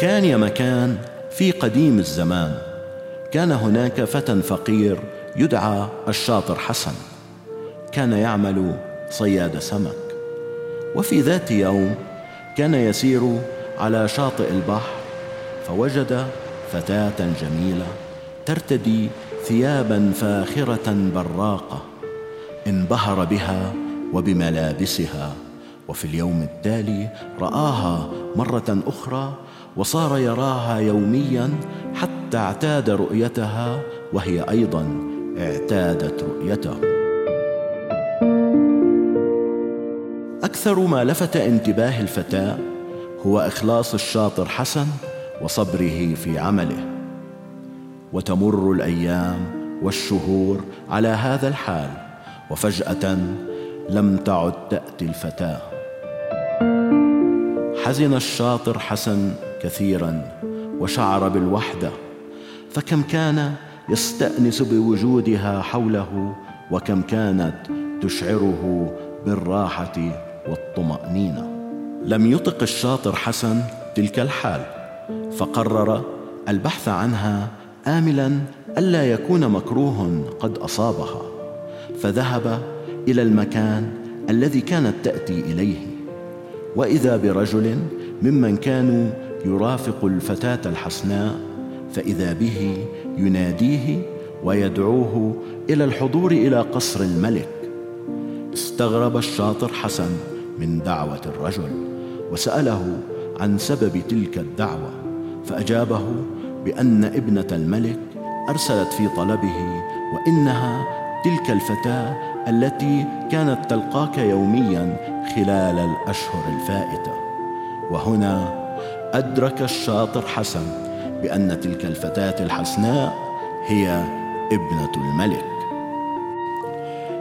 كان يا مكان في قديم الزمان. كان هناك فتى فقير يدعى الشاطر حسن. كان يعمل صياد سمك. وفي ذات يوم كان يسير على شاطئ البحر فوجد فتاة جميلة ترتدي ثيابا فاخرة براقة. انبهر بها وبملابسها وفي اليوم التالي رآها مرة أخرى وصار يراها يوميا حتى اعتاد رؤيتها وهي أيضا اعتادت رؤيته. أكثر ما لفت انتباه الفتاة هو إخلاص الشاطر حسن وصبره في عمله. وتمر الأيام والشهور على هذا الحال وفجأة لم تعد تأتي الفتاة. حزن الشاطر حسن كثيرا وشعر بالوحدة فكم كان يستأنس بوجودها حوله وكم كانت تشعره بالراحة والطمأنينة. لم يطق الشاطر حسن تلك الحال فقرر البحث عنها املا ألا يكون مكروه قد أصابها فذهب إلى المكان الذي كانت تأتي إليه. وإذا برجل ممن كانوا يرافق الفتاة الحسناء فإذا به يناديه ويدعوه إلى الحضور إلى قصر الملك. استغرب الشاطر حسن من دعوة الرجل وسأله عن سبب تلك الدعوة فأجابه بأن ابنة الملك أرسلت في طلبه وإنها تلك الفتاة التي كانت تلقاك يوميا خلال الأشهر الفائتة. وهنا أدرك الشاطر حسن بأن تلك الفتاة الحسناء هي ابنة الملك.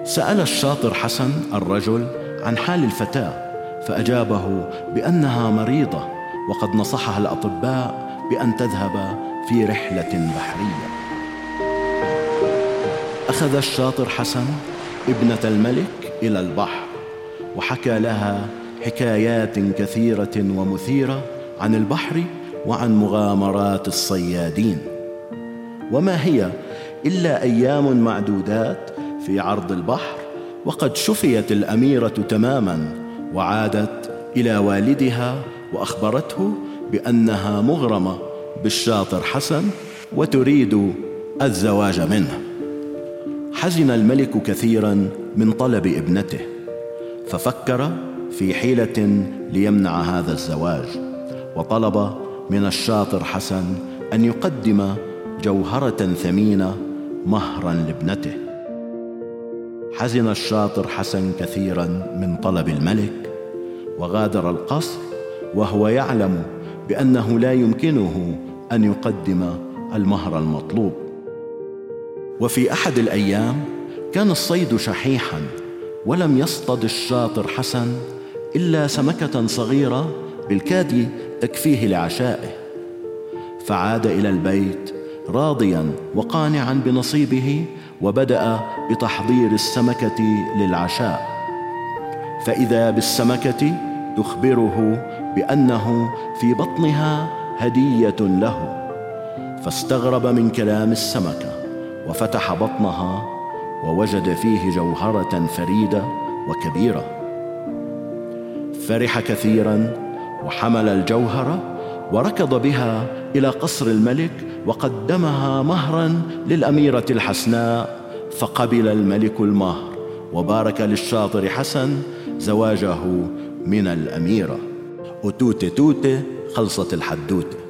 سأل الشاطر حسن الرجل عن حال الفتاة فأجابه بأنها مريضة وقد نصحها الأطباء بأن تذهب في رحلة بحرية. أخذ الشاطر حسن ابنة الملك إلى البحر وحكى لها حكايات كثيرة ومثيرة عن البحر وعن مغامرات الصيادين. وما هي إلا أيام معدودات في عرض البحر وقد شفيت الأميرة تماما وعادت إلى والدها وأخبرته بأنها مغرمة بالشاطر حسن وتريد الزواج منه. حزن الملك كثيرا من طلب ابنته ففكر في حيلة ليمنع هذا الزواج. وطلب من الشاطر حسن أن يقدم جوهرة ثمينة مهرا لابنته. حزن الشاطر حسن كثيرا من طلب الملك وغادر القصر وهو يعلم بأنه لا يمكنه أن يقدم المهر المطلوب. وفي أحد الأيام كان الصيد شحيحا ولم يصطد الشاطر حسن إلا سمكة صغيرة بالكاد تكفيه لعشائه. فعاد إلى البيت راضيا وقانعا بنصيبه وبدأ بتحضير السمكة للعشاء. فإذا بالسمكة تخبره بأنه في بطنها هدية له. فاستغرب من كلام السمكة وفتح بطنها ووجد فيه جوهرة فريدة وكبيرة. فرح كثيرا وحمل الجوهره وركض بها إلى قصر الملك وقدمها مهرا للأميرة الحسناء فقبل الملك المهر وبارك للشاطر حسن زواجه من الأميرة. وتوته توتة خلصت الحدوتة.